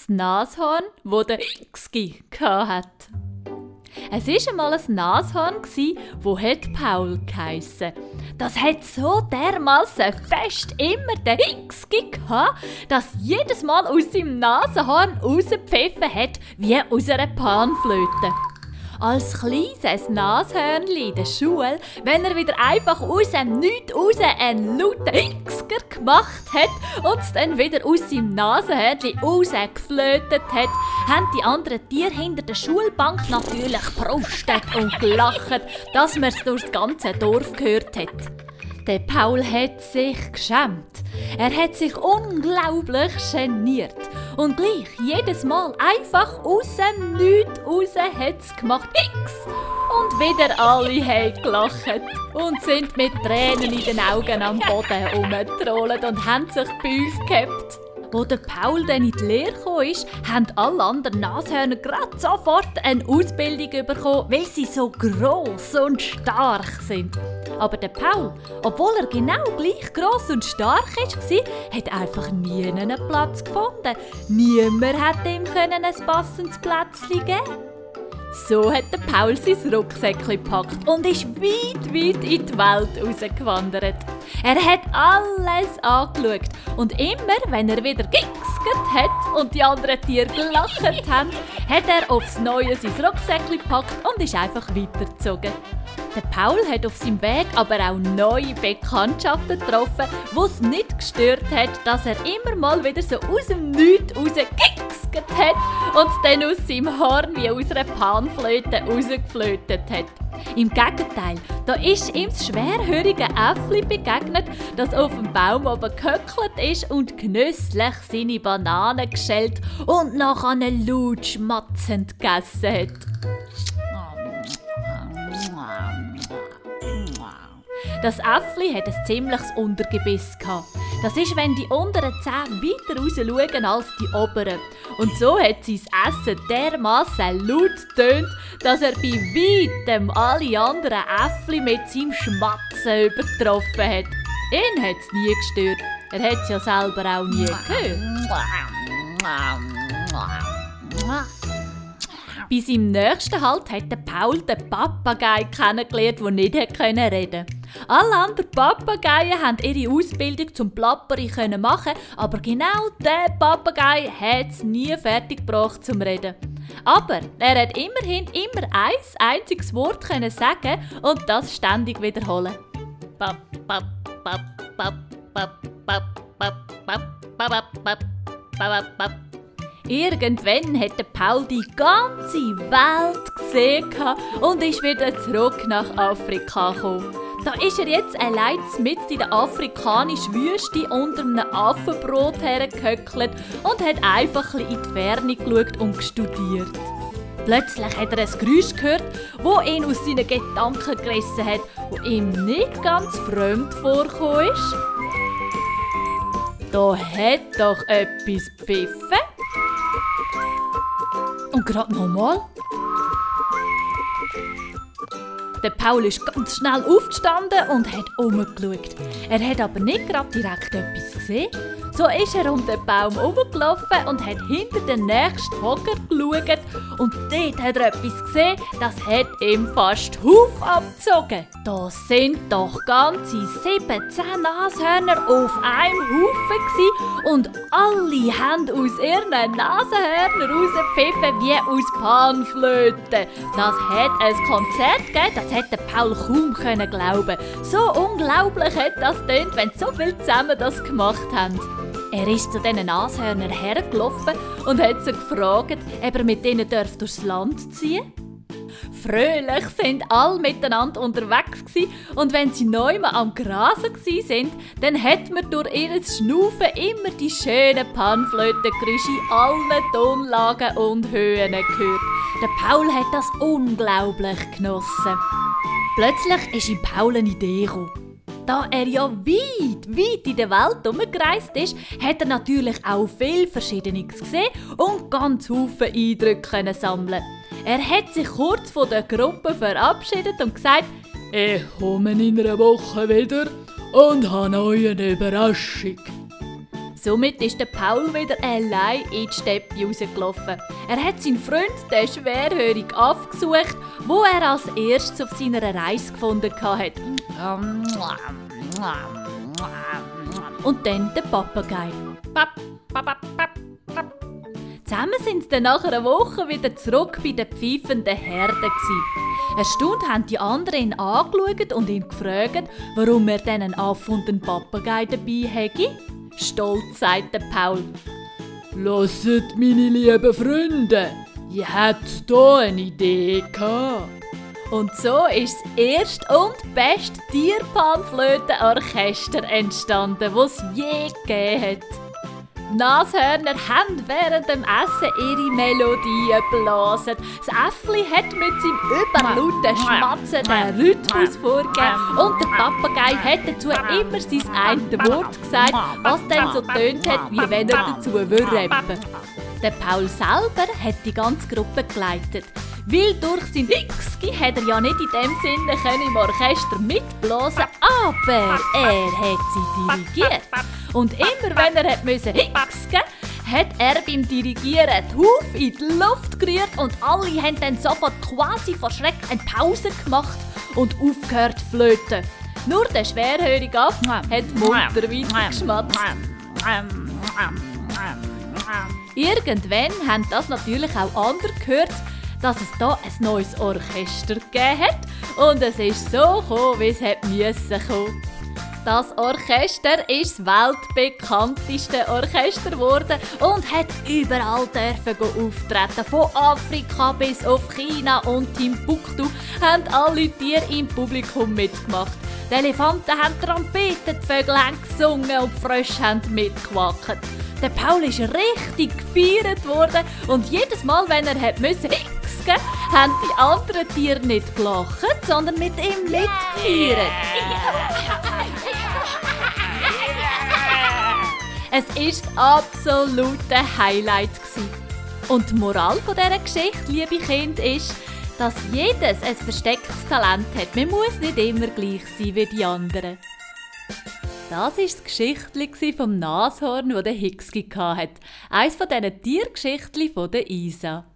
das Nashorn, wo der Xgi hat. Es war einmal ein Nashorn, das Paul geheissen. Das hat so dermaßen fest immer den Xgi gehabt, dass jedes Mal aus seinem Nasenhorn rausgepfiffen hat, wie aus einer Panflöte als kleines Nashörnli in der Schule, wenn er wieder einfach aus dem Nichts raus einen lauten Xger gemacht hat und es dann wieder aus seinem Nasenhörnli rausgeflötet hat, haben die anderen Tiere hinter der Schulbank natürlich prostet und gelacht, dass man es durch das ganze Dorf gehört hat. Der Paul hat sich geschämt. Er hat sich unglaublich geniert. Und gleich jedes Mal einfach aus dem Nichts raus hat's gemacht. X! Und wieder alle haben gelacht und sind mit Tränen in den Augen am Boden umgetrollt und haben sich Bauch gehabt. Wo der Paul dann in die Lehre kam, haben alle anderen Nashörner gerade sofort eine Ausbildung bekommen, weil sie so gross und stark sind. Aber der Paul, obwohl er genau gleich gross und stark war, hat einfach nie einen Platz gefunden. Niemand hat ihm ein passendes Plätzchen geben so hat der Paul sein Rucksäckchen gepackt und ist weit, weit in die Welt rausgewandert. Er hat alles angeschaut und immer, wenn er wieder gexickert hat und die anderen Tiere gelacht haben, hat er aufs Neue sein Rucksäckchen gepackt und ist einfach weitergezogen. Der Paul hat auf seinem Weg aber auch neue Bekanntschaften getroffen, wo es nicht gestört hat, dass er immer mal wieder so aus dem Nichts rausgexickert hat und es dann aus seinem Horn wie aus einer Panflöte rausgeflötet hat. Im Gegenteil, da ist ihm das schwerhörige Äffli begegnet, das auf dem Baum oben gehöckelt ist und genüsslich seine Bananen geschält und nachher laut schmatzend gegessen hat. Das Äffli hat ein ziemliches Untergebiss Das ist, wenn die unteren Zähne weiter raus schauen als die oberen. Und so hat sein Essen dermaßen laut tönt, dass er bei weitem alle anderen Äffli mit seinem Schmatzen übertroffen hat. Ihn hat es nie gestört. Er hat es ja selber auch nie gehört. Bei seinem nächsten Halt hat Paul den Papagei kennengelernt, der nicht reden konnte. Alle anderen Papageien haben ihre Ausbildung zum Plapperi machen, aber genau der Papagei hat es nie fertig gebracht zum Reden. Aber er hat immerhin immer ein einziges Wort können sagen und das ständig wiederholen. Irgendwann hat Paul die ganze Welt gesehen und ist wieder zurück nach Afrika gekommen. Da ist er jetzt allein mit in der afrikanischen Wüste unter einem Affenbrot hergehöckelt und hat einfach in die Ferne geschaut und studiert. Plötzlich hat er ein Geräusch gehört, das ihn aus seinen Gedanken gerissen hat, wo ihm nicht ganz fremd vorgekommen ist. Da hat doch etwas gepfiffen. Und gerade nochmal. Der Paul ist ganz schnell aufgestanden und hat umgeschaut. Er hat aber nicht gerade direkt etwas gesehen. So ist er um den Baum herumgelaufen und hat hinter den nächsten Hocker geschaut. Und dort hat er etwas gesehen, das hat ihm fast Huf abgezogen. Das sind doch ganze 17 Nashörner auf einem Haufen und alle haben aus ihren Nasenhörnern rausgepfiffen wie aus Panflöten. Das hat ein Konzert gegeben, das hätte Paul kaum können glauben. So unglaublich hat das tönt, wenn so viele zusammen das gemacht haben. Er ist zu diesen Nashörnern hergelaufen und hat sie gefragt, ob er mit ihnen durchs Land ziehen Fröhlich sind alle miteinander unterwegs gewesen, und wenn sie neu am Grasen sind, dann hat man durch ihr Schnaufen immer die schönen Panflötengeräusche in allen Tonlagen und Höhen gehört. Der Paul hat das unglaublich genossen. Plötzlich ist ihm Paul eine Idee gekommen. Da er ja weit, weit in der Welt umgereist ist, hat er natürlich auch viel Verschiedenes gesehen und ganz viele Eindrücke sammeln. Er hat sich kurz von der Gruppe verabschiedet und gesagt, ich komme in einer Woche wieder und habe euch eine Überraschung. Somit ist der Paul wieder allein in die Steppe rausgelaufen. Er hat seinen Freund, den schwerhörigen Aff, gesucht, wo er als erstes auf seiner Reise gefunden hat. Und dann den Papagei. Zusammen sind sie dann nach einer Woche wieder zurück bei den pfeifenden Herden. Erstaunt haben die anderen ihn angeschaut und ihn gefragt, warum er dann einen Aff und einen Papagei dabei hätte. Stolz sagte Paul. Lasset, meine lieben Freunde, ihr habt hier eine Idee gehabt. Und so ist das erste und beste Tierpanflötenorchester entstanden, das es je gegeben hat. Nashörner haben während dem Essen ihre Melodie geblasen. Das Äffli hat mit seinem überlauten Schmatzen den Rhythmus vorgegeben und der Papagei hat dazu immer sein ein Wort gesagt, was dann so tönt hat, wie wenn er dazu rappen Der Paul selber hat die ganze Gruppe geleitet. Weil durch sein Hixki hat er ja nicht in dem Sinne können im Orchester mitblasen, aber er hat sie dirigiert. Und immer wenn er hat müssen Hixken, hat er beim Dirigieren die Huf in die Luft gerührt und alle haben dann sofort quasi vor Schreck eine Pause gemacht und aufgehört zu flöten. Nur der schwerhörige Aff hat munter weitergeschmatzt. Irgendwann haben das natürlich auch andere gehört dass es da ein neues Orchester gegeben hat und es ist so gekommen, wie es hat müssen kommen. Das Orchester ist das weltbekannteste Orchester geworden und hat überall dürfen auftreten. Von Afrika bis auf China und Timbuktu haben alle Tiere im Publikum mitgemacht. Die Elefanten haben Trompeten, die Vögel haben gesungen und die Frösche haben mitgewackelt. Der Paul ist richtig gefeiert worden und jedes Mal, wenn er hat müssen Hixen, haben die anderen Tiere nicht gelacht, sondern mit ihm mitgefeiert. Es ist das absolute Highlight Und die Moral dieser Geschichte, liebe Kinder, ist, dass jedes ein verstecktes Talent hat. Man muss nicht immer gleich sein wie die anderen. Das war das Geschichtchen vom Nashorn, das der Hixki hatte. Eines von diesen Tiergeschichten von der Isa.